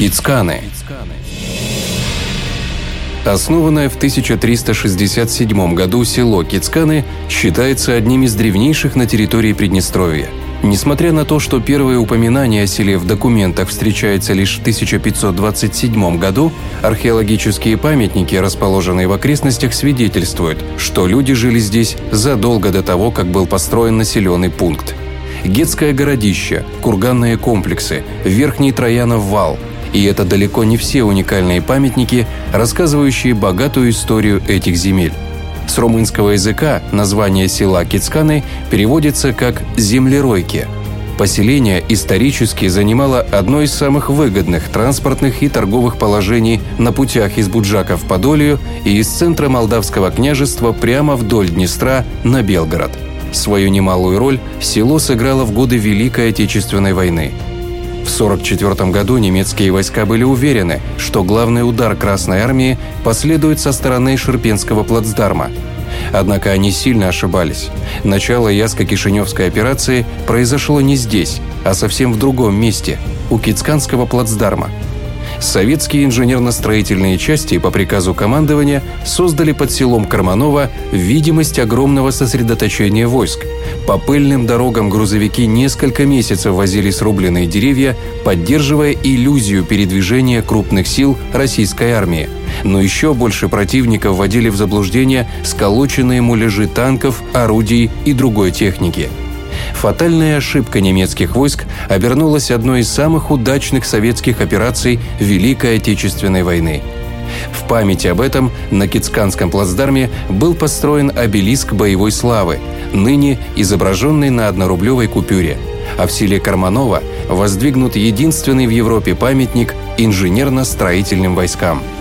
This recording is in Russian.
Кицканы. Основанное в 1367 году село Кицканы считается одним из древнейших на территории Приднестровья. Несмотря на то, что первое упоминание о селе в документах встречается лишь в 1527 году, археологические памятники, расположенные в окрестностях, свидетельствуют, что люди жили здесь задолго до того, как был построен населенный пункт. Гетское городище, курганные комплексы, Верхний Троянов вал – и это далеко не все уникальные памятники, рассказывающие богатую историю этих земель. С румынского языка название села Кицканы переводится как «землеройки». Поселение исторически занимало одно из самых выгодных транспортных и торговых положений на путях из Буджака в Подолию и из центра Молдавского княжества прямо вдоль Днестра на Белгород. Свою немалую роль село сыграло в годы Великой Отечественной войны – 1944 году немецкие войска были уверены, что главный удар Красной Армии последует со стороны Шерпенского плацдарма. Однако они сильно ошибались. Начало Яско-Кишиневской операции произошло не здесь, а совсем в другом месте – у Кицканского плацдарма – советские инженерно-строительные части по приказу командования создали под селом Карманова видимость огромного сосредоточения войск. По пыльным дорогам грузовики несколько месяцев возили срубленные деревья, поддерживая иллюзию передвижения крупных сил российской армии. Но еще больше противников вводили в заблуждение сколоченные муляжи танков, орудий и другой техники – Фатальная ошибка немецких войск обернулась одной из самых удачных советских операций Великой Отечественной войны. В память об этом на Кицканском плацдарме был построен обелиск боевой славы, ныне изображенный на однорублевой купюре. А в селе Карманова воздвигнут единственный в Европе памятник инженерно-строительным войскам –